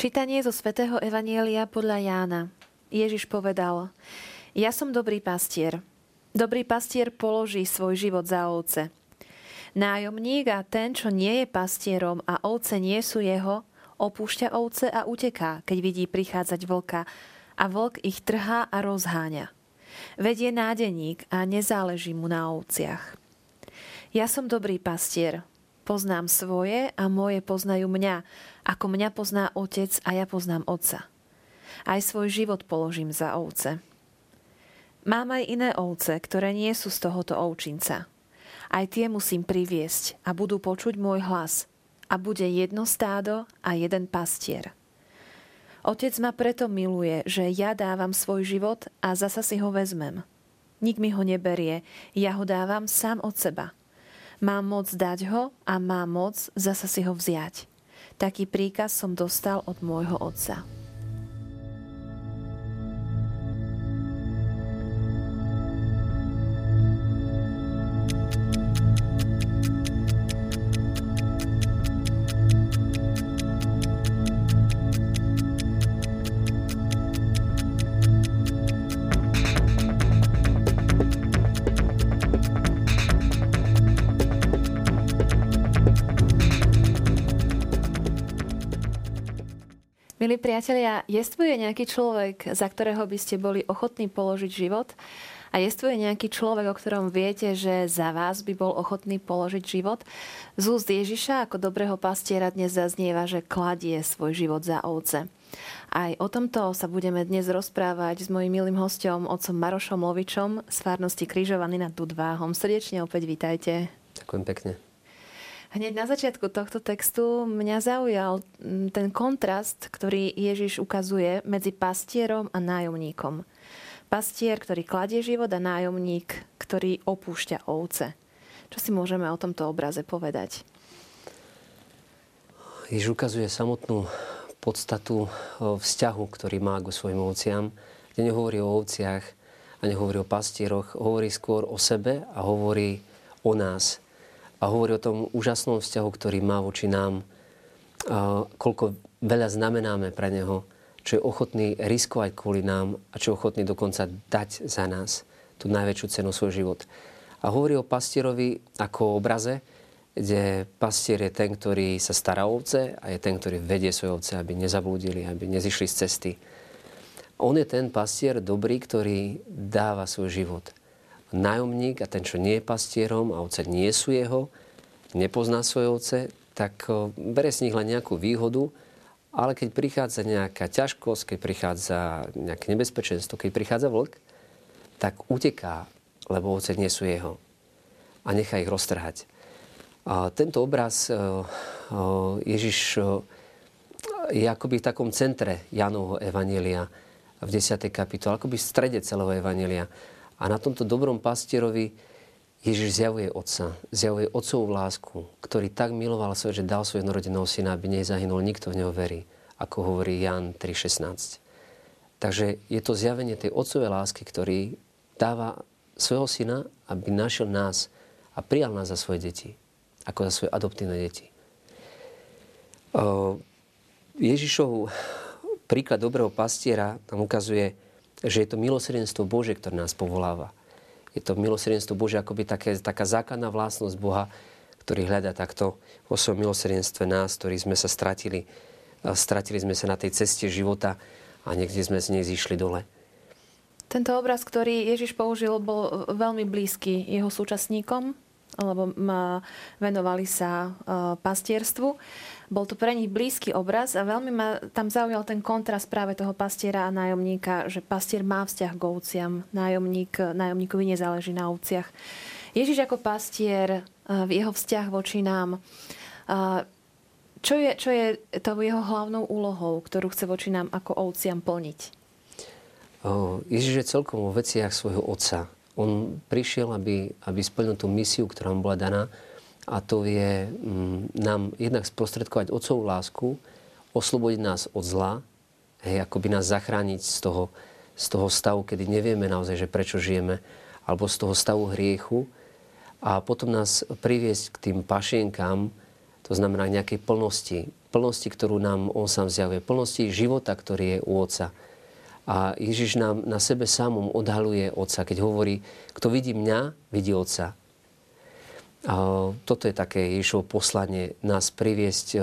Čítanie zo svätého Evanielia podľa Jána. Ježiš povedal, ja som dobrý pastier. Dobrý pastier položí svoj život za ovce. Nájomník a ten, čo nie je pastierom a ovce nie sú jeho, opúšťa ovce a uteká, keď vidí prichádzať vlka a vlk ich trhá a rozháňa. Vedie nádeník a nezáleží mu na ovciach. Ja som dobrý pastier, poznám svoje a moje poznajú mňa ako mňa pozná otec a ja poznám otca. Aj svoj život položím za ovce. Mám aj iné ovce, ktoré nie sú z tohoto ovčinca. Aj tie musím priviesť a budú počuť môj hlas. A bude jedno stádo a jeden pastier. Otec ma preto miluje, že ja dávam svoj život a zasa si ho vezmem. Nik mi ho neberie, ja ho dávam sám od seba. Mám moc dať ho a mám moc zasa si ho vziať. Taký príkaz som dostal od môjho otca. Priatelia, jestvuje nejaký človek, za ktorého by ste boli ochotní položiť život? A jestvuje nejaký človek, o ktorom viete, že za vás by bol ochotný položiť život? Z úst Ježiša ako dobrého pastiera dnes zaznieva, že kladie svoj život za ovce. Aj o tomto sa budeme dnes rozprávať s mojim milým hostom, otcom Marošom Lovičom z Farnosti Kryžovaný nad Dudváhom. Srdečne opäť vítajte. Ďakujem pekne. Hneď na začiatku tohto textu mňa zaujal mm, ten kontrast, ktorý Ježiš ukazuje medzi pastierom a nájomníkom. Pastier, ktorý kladie život a nájomník, ktorý opúšťa ovce. Čo si môžeme o tomto obraze povedať? Ježiš ukazuje samotnú podstatu vzťahu, ktorý má ku svojim ovciam, kde nehovorí o ovciach a nehovorí o pastieroch, hovorí skôr o sebe a hovorí o nás, a hovorí o tom úžasnom vzťahu, ktorý má voči nám, koľko veľa znamenáme pre Neho, čo je ochotný riskovať kvôli nám a čo je ochotný dokonca dať za nás tú najväčšiu cenu svoj život. A hovorí o pastierovi ako o obraze, kde pastier je ten, ktorý sa stará o ovce a je ten, ktorý vedie svoje ovce, aby nezablúdili, aby nezišli z cesty. On je ten pastier dobrý, ktorý dáva svoj život nájomník a ten, čo nie je pastierom a ovce nie sú jeho, nepozná svoje ovce, tak bere z nich len nejakú výhodu, ale keď prichádza nejaká ťažkosť, keď prichádza nejaké nebezpečenstvo, keď prichádza vlk, tak uteká, lebo ovce nie sú jeho a nechá ich roztrhať. A tento obraz Ježiš je akoby v takom centre Janovho Evanielia v 10. kapitole, akoby v strede celého Evanielia. A na tomto dobrom pastierovi Ježiš zjavuje Otca, zjavuje Otcovú lásku, ktorý tak miloval svet, že dal svojho narodeného syna, aby nezahynul nikto v neho verí, ako hovorí Jan 3.16. Takže je to zjavenie tej Otcovej lásky, ktorý dáva svojho syna, aby našiel nás a prijal nás za svoje deti, ako za svoje adoptívne deti. Ježišov príklad dobrého pastiera nám ukazuje, že je to milosrdenstvo Bože, ktoré nás povoláva. Je to milosrdenstvo Bože akoby také, taká základná vlastnosť Boha, ktorý hľada takto vo svojom milosrdenstve nás, ktorí sme sa stratili. Stratili sme sa na tej ceste života a niekde sme z nej zišli dole. Tento obraz, ktorý Ježiš použil, bol veľmi blízky jeho súčasníkom, lebo venovali sa e, pastierstvu. Bol to pre nich blízky obraz a veľmi ma tam zaujal ten kontrast práve toho pastiera a nájomníka, že pastier má vzťah k ovciam, nájomník, nájomníkovi nezáleží na ovciach. Ježiš ako pastier, v jeho vzťah voči nám, čo je, čo je to jeho hlavnou úlohou, ktorú chce voči nám ako ovciam plniť? Ježiš je celkom vo veciach svojho otca. On prišiel, aby, aby splnil tú misiu, ktorá mu bola daná a to je mm, nám jednak sprostredkovať otcovú lásku, oslobodiť nás od zla, hej, akoby nás zachrániť z toho, z toho stavu, kedy nevieme naozaj, že prečo žijeme, alebo z toho stavu hriechu a potom nás priviesť k tým pašienkám, to znamená nejakej plnosti, plnosti, ktorú nám On sám zjavuje, plnosti života, ktorý je u Otca. A Ježiš nám na sebe samom odhaluje Otca, keď hovorí, kto vidí mňa, vidí Otca. Toto je také Ježišovo poslanie, nás priviesť e,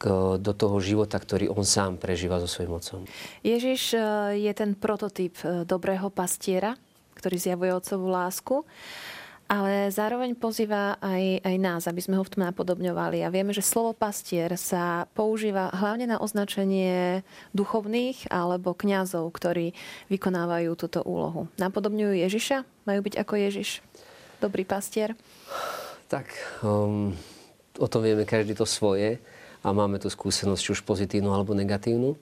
k, do toho života, ktorý on sám prežíva so svojím otcom. Ježiš e, je ten prototyp e, dobrého pastiera, ktorý zjavuje otcovú lásku ale zároveň pozýva aj, aj nás, aby sme ho v tom napodobňovali. A vieme, že slovo pastier sa používa hlavne na označenie duchovných alebo kňazov, ktorí vykonávajú túto úlohu. Napodobňujú Ježiša? Majú byť ako Ježiš? Dobrý pastier? Tak, um, o tom vieme každý to svoje a máme tu skúsenosť, či už pozitívnu alebo negatívnu.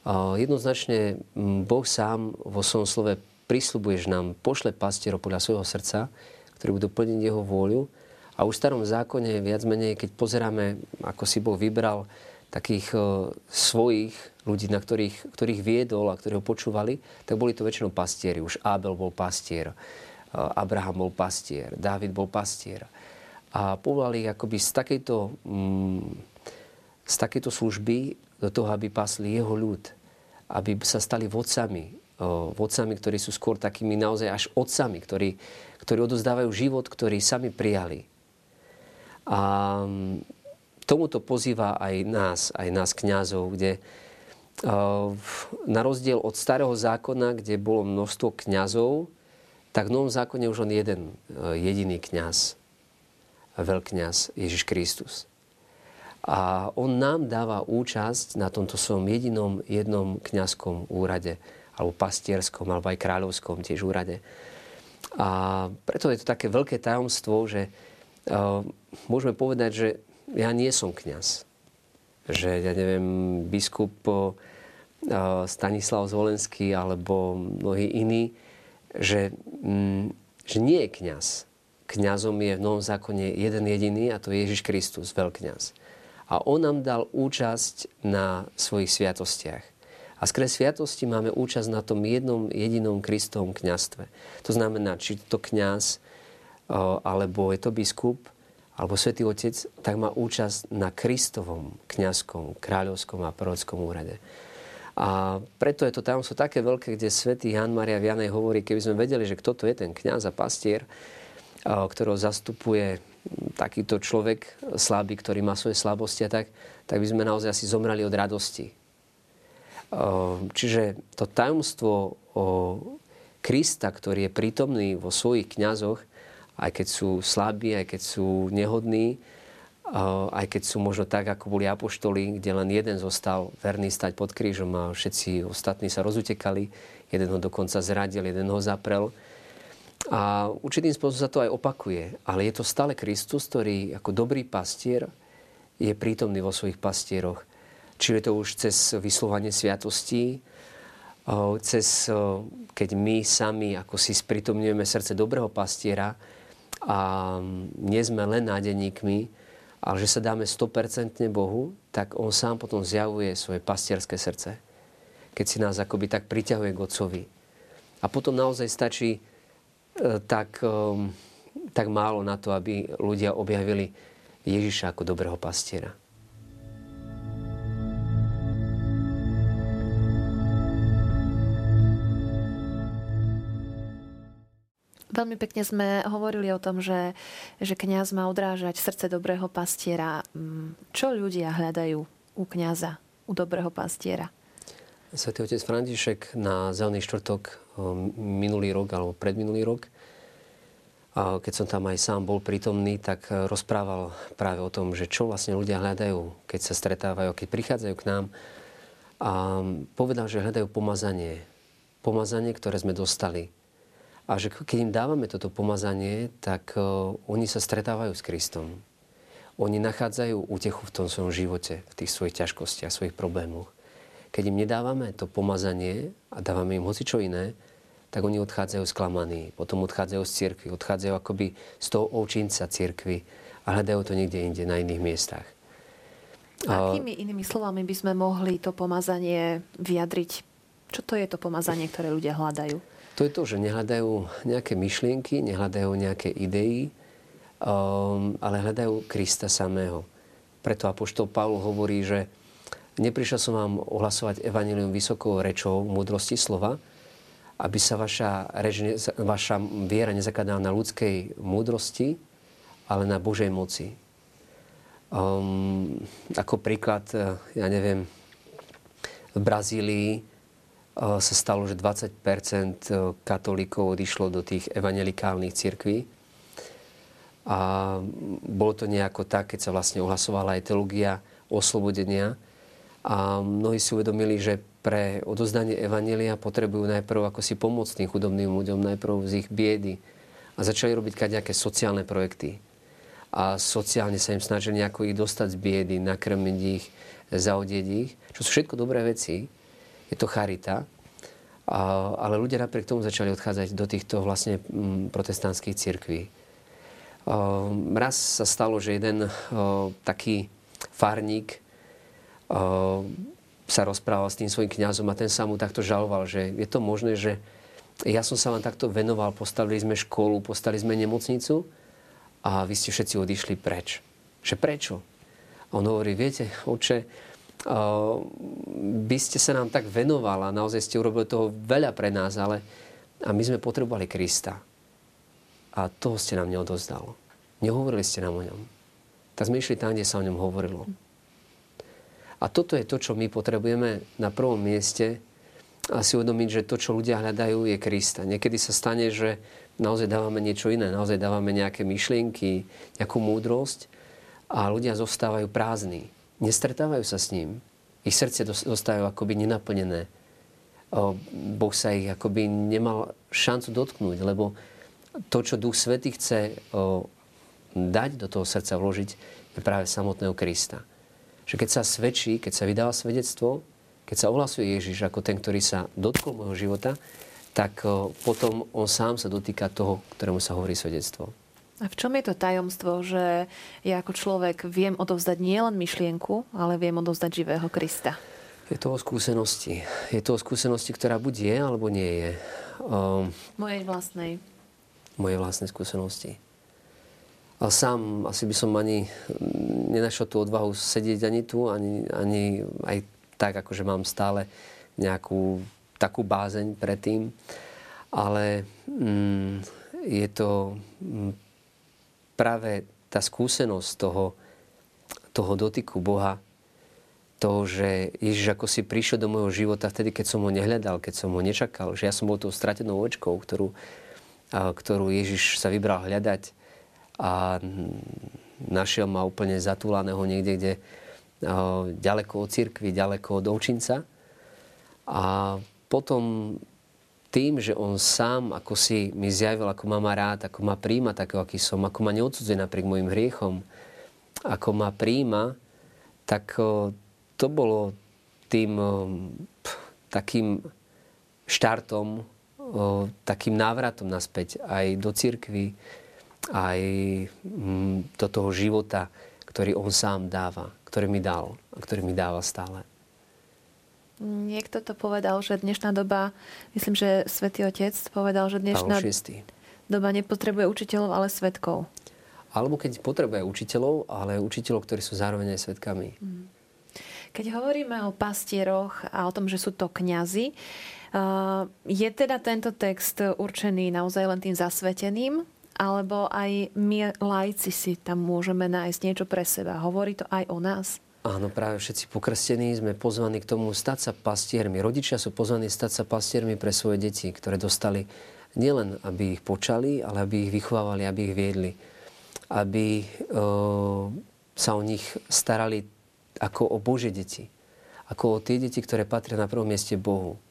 Uh, jednoznačne Boh sám vo svojom slove prislubuje, že nám pošle pastierov podľa svojho srdca, ktorí budú plniť jeho vôľu. A už v starom zákone viac menej, keď pozeráme, ako si Boh vybral takých uh, svojich ľudí, na ktorých, ktorých viedol a ktorí ho počúvali, tak boli to väčšinou pastieri. Už Abel bol pastier, Abraham bol pastier, Dávid bol pastier. A povolali ich akoby z takejto, mm, z takejto služby do toho, aby pasli jeho ľud, aby sa stali vodcami, vodcami, ktorí sú skôr takými naozaj až otcami, ktorí, ktorí odozdávajú život, ktorý sami prijali. A mm, tomuto pozýva aj nás, aj nás kňazov, kde na rozdiel od starého zákona, kde bolo množstvo kňazov, tak v novom zákone už len jeden jediný kňaz, veľkňaz Ježiš Kristus. A on nám dáva účasť na tomto svojom jedinom jednom kňazskom úrade alebo pastierskom, alebo aj kráľovskom tiež úrade. A preto je to také veľké tajomstvo, že uh, môžeme povedať, že ja nie som kňaz. Že, ja neviem, biskup uh, Stanislav Zvolenský alebo mnohí iní, že, um, že nie je kňaz. Kňazom je v Novom zákone jeden jediný a to je Ježiš Kristus, veľkňaz. A on nám dal účasť na svojich sviatostiach. A skres sviatosti máme účasť na tom jednom jedinom Kristovom kňastve. To znamená, či to kňaz, alebo je to biskup, alebo svätý Otec, tak má účasť na Kristovom kňazskom, kráľovskom a prorockom úrade. A preto je to tajomstvo také veľké, kde svätý Jan Maria Vianej hovorí, keby sme vedeli, že kto to je ten kňaz a pastier, ktorého zastupuje takýto človek slabý, ktorý má svoje slabosti a tak, tak by sme naozaj asi zomreli od radosti. Čiže to tajomstvo Krista, ktorý je prítomný vo svojich kňazoch, aj keď sú slabí, aj keď sú nehodní, aj keď sú možno tak, ako boli apoštoli, kde len jeden zostal verný stať pod krížom a všetci ostatní sa rozutekali. Jeden ho dokonca zradil, jeden ho zaprel. A určitým spôsobom sa to aj opakuje. Ale je to stále Kristus, ktorý ako dobrý pastier je prítomný vo svojich pastieroch či je to už cez vyslovanie sviatostí, cez, keď my sami ako si spritomňujeme srdce dobrého pastiera a nie sme len nádeníkmi, ale že sa dáme 100% Bohu, tak On sám potom zjavuje svoje pastierské srdce. Keď si nás akoby tak priťahuje k Otcovi. A potom naozaj stačí e, tak, e, tak málo na to, aby ľudia objavili Ježiša ako dobrého pastiera. Veľmi pekne sme hovorili o tom, že, že kňaz má odrážať srdce dobrého pastiera. Mm, čo ľudia hľadajú u kňaza, u dobrého pastiera? Svetý otec František na Zelený štvrtok minulý rok alebo predminulý rok, keď som tam aj sám bol prítomný, tak rozprával práve o tom, že čo vlastne ľudia hľadajú, keď sa stretávajú, keď prichádzajú k nám. A povedal, že hľadajú pomazanie. Pomazanie, ktoré sme dostali a že keď im dávame toto pomazanie, tak uh, oni sa stretávajú s Kristom. Oni nachádzajú útechu v tom svojom živote, v tých svojich ťažkostiach, svojich problémoch. Keď im nedávame to pomazanie a dávame im hocičo iné, tak oni odchádzajú sklamaní, potom odchádzajú z cirkvi, odchádzajú akoby z toho ovčinca cirkvi a hľadajú to niekde inde, na iných miestach. Akými inými slovami by sme mohli to pomazanie vyjadriť? Čo to je to pomazanie, ktoré ľudia hľadajú? To je to, že nehľadajú nejaké myšlienky, nehľadajú nejaké idei, um, ale hľadajú Krista samého. preto Apoštol Pavol hovorí, že neprišiel som vám ohlasovať evanilium vysokou rečou múdrosti slova, aby sa vaša, reč, vaša viera nezakladala na ľudskej múdrosti, ale na Božej moci. Um, ako príklad, ja neviem, v Brazílii sa stalo, že 20 eh, katolíkov odišlo do tých evangelikálnych cirkví. A bolo to nejako tak, keď sa vlastne ohlasovala aj oslobodenia. A mnohí si uvedomili, že pre odozdanie evanelia potrebujú najprv ako si pomôcť tým chudobným ľuďom, najprv z ich biedy. A začali robiť nejaké sociálne projekty a sociálne sa im snažili nejako ich dostať z biedy, nakrmiť ich, zaodieť ich, čo sú všetko dobré veci. Je to charita. A, ale ľudia napriek tomu začali odchádzať do týchto vlastne mm, protestantských cirkví. raz sa stalo, že jeden taký farník sa rozprával s tým svojim kňazom a ten sa mu takto žaloval, že je to možné, že ja som sa vám takto venoval, postavili sme školu, postavili sme nemocnicu, a vy ste všetci odišli preč. Že prečo? A on hovorí, viete, oče, by ste sa nám tak venovala, naozaj ste urobili toho veľa pre nás, ale a my sme potrebovali Krista. A toho ste nám neodozdal. Nehovorili ste nám o ňom. Tak sme išli tam, kde sa o ňom hovorilo. A toto je to, čo my potrebujeme na prvom mieste a si uvedomiť, že to, čo ľudia hľadajú, je Krista. Niekedy sa stane, že naozaj dávame niečo iné, naozaj dávame nejaké myšlienky, nejakú múdrosť a ľudia zostávajú prázdni. Nestretávajú sa s ním. Ich srdce zostávajú akoby nenaplnené. Boh sa ich akoby nemal šancu dotknúť, lebo to, čo Duch Svety chce dať do toho srdca vložiť, je práve samotného Krista. Že keď sa svedčí, keď sa vydáva svedectvo, keď sa ohlasuje Ježiš ako ten, ktorý sa dotkol môjho života, tak potom on sám sa dotýka toho, ktorému sa hovorí svedectvo. A v čom je to tajomstvo, že ja ako človek viem odovzdať nielen myšlienku, ale viem odovzdať živého Krista? Je to o skúsenosti. Je to o skúsenosti, ktorá buď je, alebo nie je. Um, mojej vlastnej. Mojej vlastnej skúsenosti. Ale sám asi by som ani nenašiel tú odvahu sedieť ani tu, ani, ani aj tak, akože mám stále nejakú takú bázeň predtým. Ale mm, je to mm, práve tá skúsenosť toho, toho dotyku Boha, to, že Ježiš ako si prišiel do môjho života vtedy, keď som ho nehľadal, keď som ho nečakal, že ja som bol tou stratenou očkou, ktorú, ktorú Ježiš sa vybral hľadať a našiel ma úplne zatúlaného niekde, kde ďaleko od cirkvi, ďaleko od ovčinca. A potom tým, že on sám ako si mi zjavil, ako ma má rád, ako ma príjma takého, aký som, ako ma neodsudzuje napriek môjim hriechom, ako ma príjma, tak to bolo tým takým štartom, takým návratom naspäť aj do cirkvy, aj mm, do toho života, ktorý on sám dáva, ktorý mi dal a ktorý mi dáva stále. Niekto to povedal, že dnešná doba, myslím, že Svetý Otec povedal, že dnešná doba nepotrebuje učiteľov, ale svetkov. Alebo keď potrebuje učiteľov, ale učiteľov, ktorí sú zároveň aj svetkami. Mm. Keď hovoríme o pastieroch a o tom, že sú to kňazi, uh, je teda tento text určený naozaj len tým zasveteným, alebo aj my lajci si tam môžeme nájsť niečo pre seba. Hovorí to aj o nás? Áno, práve všetci pokrstení sme pozvaní k tomu stať sa pastiermi. Rodičia sú pozvaní stať sa pastiermi pre svoje deti, ktoré dostali nielen, aby ich počali, ale aby ich vychovávali, aby ich viedli. Aby e, sa o nich starali ako o Bože deti. Ako o tie deti, ktoré patria na prvom mieste Bohu.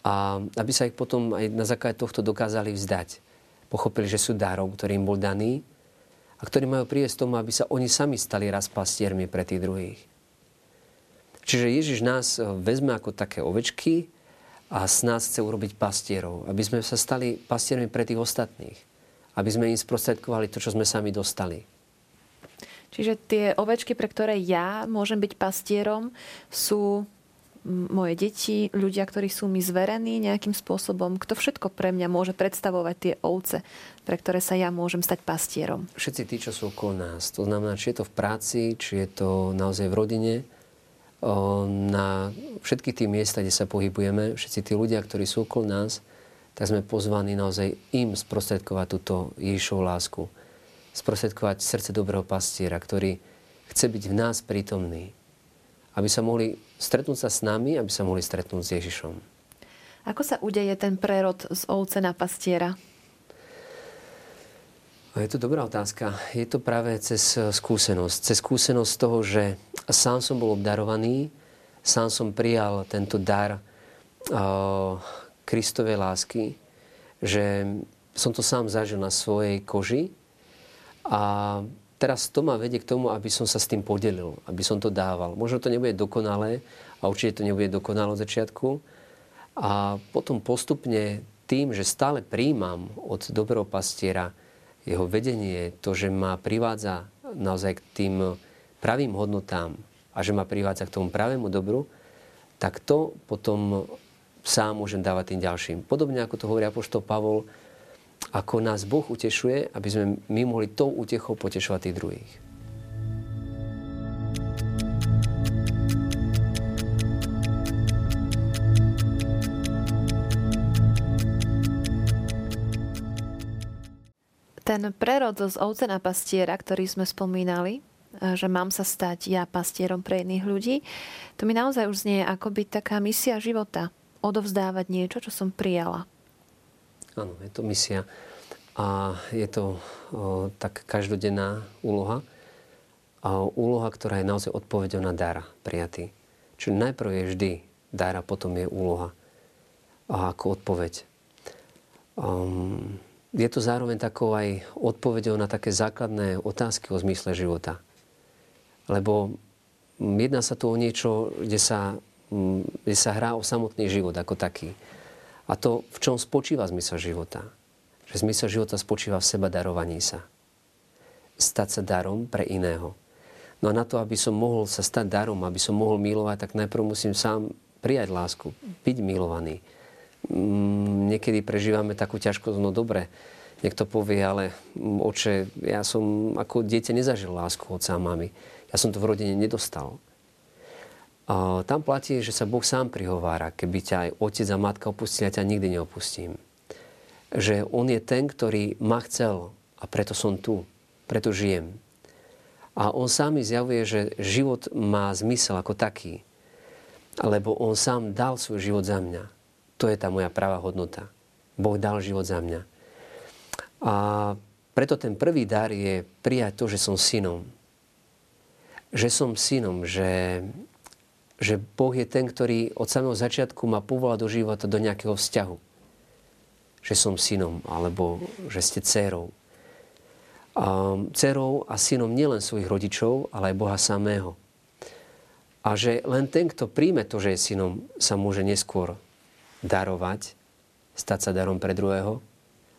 A aby sa ich potom aj na základe tohto dokázali vzdať. Pochopili, že sú darom, ktorý im bol daný a ktorí majú prísť tomu, aby sa oni sami stali raz pastiermi pre tých druhých. Čiže Ježiš nás eh, vezme ako také ovečky a s nás chce urobiť pastierov, aby sme sa stali pastiermi pre tých ostatných. Aby sme im sprostredkovali to, čo sme sami dostali. Čiže tie ovečky, pre ktoré ja môžem byť pastierom, sú moje deti, ľudia, ktorí sú mi zverení nejakým spôsobom. Kto všetko pre mňa môže predstavovať tie ovce, pre ktoré sa ja môžem stať pastierom? Všetci tí, čo sú okolo nás. To znamená, či je to v práci, či je to naozaj v rodine, na všetky tie miesta, kde sa pohybujeme, všetci tí ľudia, ktorí sú okolo nás, tak sme pozvaní naozaj im sprostredkovať túto Ježišovu lásku. Sprostredkovať srdce dobrého pastiera, ktorý chce byť v nás prítomný. Aby sa mohli stretnúť sa s nami, aby sa mohli stretnúť s Ježišom. Ako sa udeje ten prerod z ovce na pastiera? Je to dobrá otázka. Je to práve cez skúsenosť. Cez skúsenosť toho, že sám som bol obdarovaný, sám som prijal tento dar uh, Kristovej lásky, že som to sám zažil na svojej koži a teraz to ma vedie k tomu, aby som sa s tým podelil, aby som to dával. Možno to nebude dokonalé a určite to nebude dokonalé od začiatku. A potom postupne tým, že stále príjmam od dobrého pastiera jeho vedenie, to, že ma privádza naozaj k tým pravým hodnotám a že ma privádza k tomu pravému dobru, tak to potom sám môžem dávať tým ďalším. Podobne ako to hovorí apoštol Pavol, ako nás Boh utešuje, aby sme my mohli tou utechou potešovať tých druhých. Ten prerod z ovce na pastiera, ktorý sme spomínali, že mám sa stať ja pastierom pre iných ľudí, to mi naozaj už znie ako byť taká misia života. Odovzdávať niečo, čo som prijala. Áno, je to misia. A je to o, tak každodenná úloha. A úloha, ktorá je naozaj odpovedou na dára prijatý. Čiže najprv je vždy dar a potom je úloha. A ako odpoveď. Um, je to zároveň takou aj odpovedou na také základné otázky o zmysle života. Lebo jedná sa tu o niečo, kde sa, kde sa hrá o samotný život ako taký. A to, v čom spočíva zmysel života. Že zmysel života spočíva v seba darovaní sa. Stať sa darom pre iného. No a na to, aby som mohol sa stať darom, aby som mohol milovať, tak najprv musím sám prijať lásku, byť milovaný. Mm, niekedy prežívame takú ťažkosť, no dobre, niekto povie, ale mm, oče, ja som ako dieťa nezažil lásku od a mami. Ja som to v rodine nedostal. Tam platí, že sa Boh sám prihovára. Keby ťa aj otec a matka opustili, ja ťa nikdy neopustím. Že On je ten, ktorý ma chcel a preto som tu, preto žijem. A On sám mi zjavuje, že život má zmysel ako taký. Lebo On sám dal svoj život za mňa. To je tá moja pravá hodnota. Boh dal život za mňa. A preto ten prvý dar je prijať to, že som synom. Že som synom, že že Boh je ten, ktorý od samého začiatku ma povolá do života do nejakého vzťahu. Že som synom, alebo že ste dcerou. A dcerou a synom nielen svojich rodičov, ale aj Boha samého. A že len ten, kto príjme to, že je synom, sa môže neskôr darovať, stať sa darom pre druhého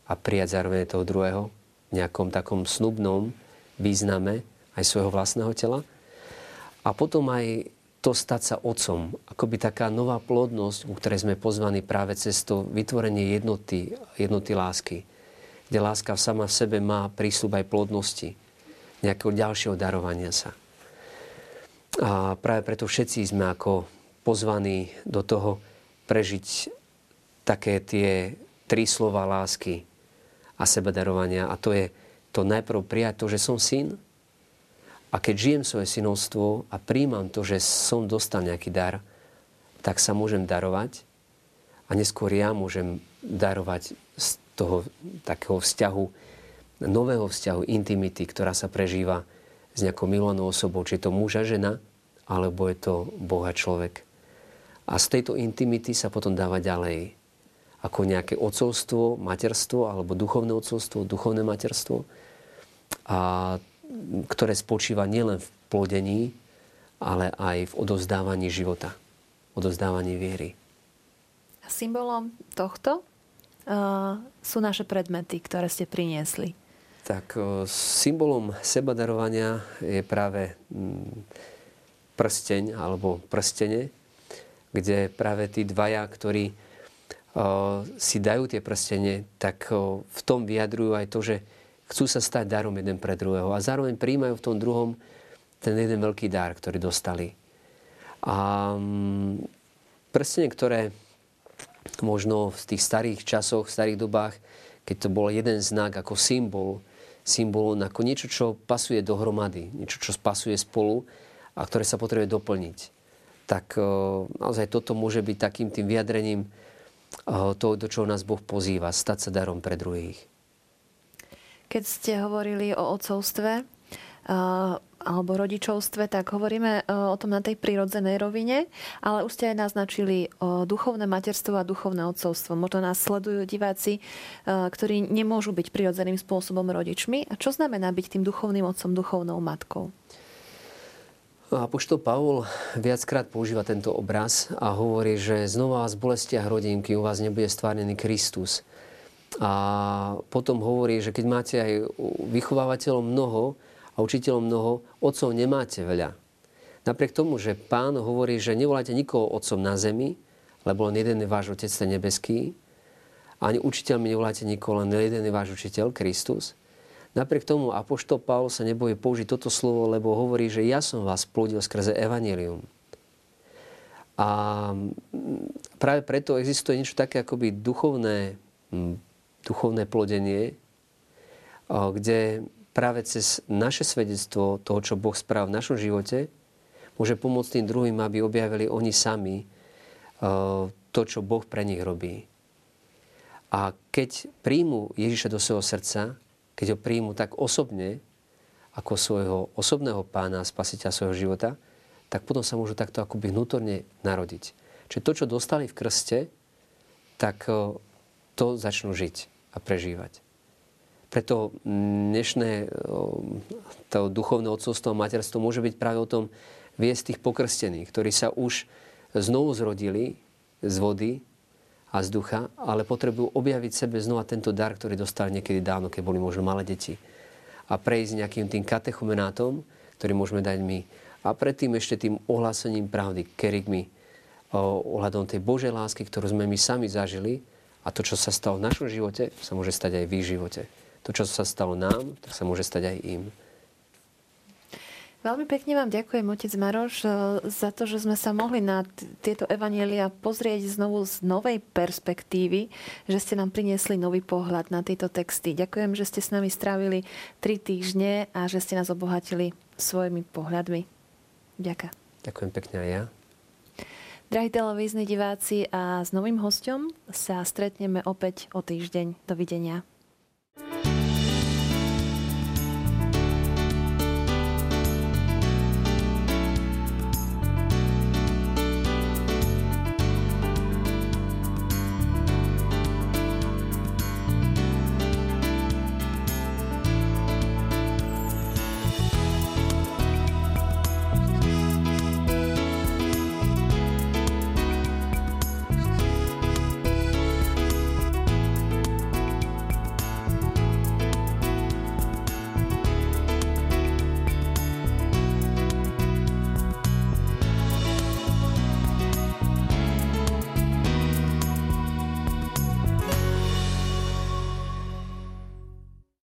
a prijať zároveň toho druhého v nejakom takom snubnom význame aj svojho vlastného tela. A potom aj to stať sa otcom. Akoby taká nová plodnosť, ku ktorej sme pozvaní práve cez to vytvorenie jednoty, jednoty lásky. Kde láska sama v sebe má prísľub aj plodnosti, nejakého ďalšieho darovania sa. A práve preto všetci sme ako pozvaní do toho prežiť také tie tri slova lásky a sebedarovania. A to je to najprv prijať to, že som syn, a keď žijem svoje synovstvo a príjmam to, že som dostal nejaký dar, tak sa môžem darovať a neskôr ja môžem darovať z toho takého vzťahu, nového vzťahu, intimity, ktorá sa prežíva s nejakou milovanou osobou, či je to muž a žena, alebo je to Boh a človek. A z tejto intimity sa potom dáva ďalej ako nejaké ocovstvo, materstvo alebo duchovné ocovstvo, duchovné materstvo. A ktoré spočíva nielen v plodení, ale aj v odovzdávaní života, odovzdávaní viery. Symbolom tohto uh, sú naše predmety, ktoré ste priniesli. Tak uh, symbolom sebadarovania je práve um, prsteň alebo prstene, kde práve tí dvaja, ktorí si dajú tie prstenie, tak v tom vyjadrujú aj to, že chcú sa stať darom jeden pre druhého a zároveň príjmajú v tom druhom ten jeden veľký dar, ktorý dostali. A mm, prstenie, ktoré možno v tých starých časoch, v starých dobách, keď to bol jeden znak ako symbol, symbol ako niečo, čo pasuje dohromady, niečo, čo pasuje spolu a ktoré sa potrebuje doplniť. Tak naozaj toto môže byť takým tým vyjadrením to, do čoho nás Boh pozýva, stať sa darom pre druhých. Keď ste hovorili o otcovstve alebo rodičovstve, tak hovoríme o tom na tej prirodzenej rovine, ale už ste aj naznačili o duchovné materstvo a duchovné otcovstvo. Možno nás sledujú diváci, ktorí nemôžu byť prirodzeným spôsobom rodičmi. A čo znamená byť tým duchovným otcom, duchovnou matkou? Apoštol Pavol viackrát používa tento obraz a hovorí, že znova z bolestiach rodín, kým u vás nebude stvárnený Kristus. A potom hovorí, že keď máte aj vychovávateľov mnoho a učiteľov mnoho, otcov nemáte veľa. Napriek tomu, že pán hovorí, že nevoláte nikoho otcom na zemi, lebo len jeden je váš otec, ten nebeský, ani učiteľmi nevoláte nikoho, len jeden je váš učiteľ, Kristus, Napriek tomu Apoštol Pavol sa nebojí použiť toto slovo, lebo hovorí, že ja som vás plodil skrze evanelium. A práve preto existuje niečo také akoby duchovné, duchovné plodenie, kde práve cez naše svedectvo toho, čo Boh správ v našom živote, môže pomôcť tým druhým, aby objavili oni sami to, čo Boh pre nich robí. A keď príjmu Ježiša do svojho srdca, keď ho príjmu tak osobne, ako svojho osobného pána a spasiteľa svojho života, tak potom sa môžu takto akoby vnútorne narodiť. Čiže to, čo dostali v krste, tak to začnú žiť a prežívať. Preto dnešné e, to duchovné odcovstvo a materstvo môže byť práve o tom viesť tých pokrstených, ktorí sa už znovu zrodili z vody a z ducha, ale potrebujú objaviť sebe znova tento dar, ktorý dostali niekedy dávno, keď boli možno malé deti. A prejsť nejakým tým katechumenátom, ktorý môžeme dať my. A predtým ešte tým ohlásením pravdy, kerigmi, ohľadom tej Božej lásky, ktorú sme my sami zažili a to, čo sa stalo v našom živote, sa môže stať aj v ich živote. To, čo sa stalo nám, tak sa môže stať aj im. Veľmi pekne vám ďakujem, otec Maroš, eh, za to, že sme sa mohli na t- tieto evanielia pozrieť znovu z novej perspektívy, že ste nám priniesli nový pohľad na tieto texty. Ďakujem, že ste s nami strávili tri týždne a že ste nás obohatili svojimi pohľadmi. Ďakujem. Ďakujem pekne aj ja. Drahí televízni diváci, a s novým hostom sa stretneme opäť o týždeň. Dovidenia.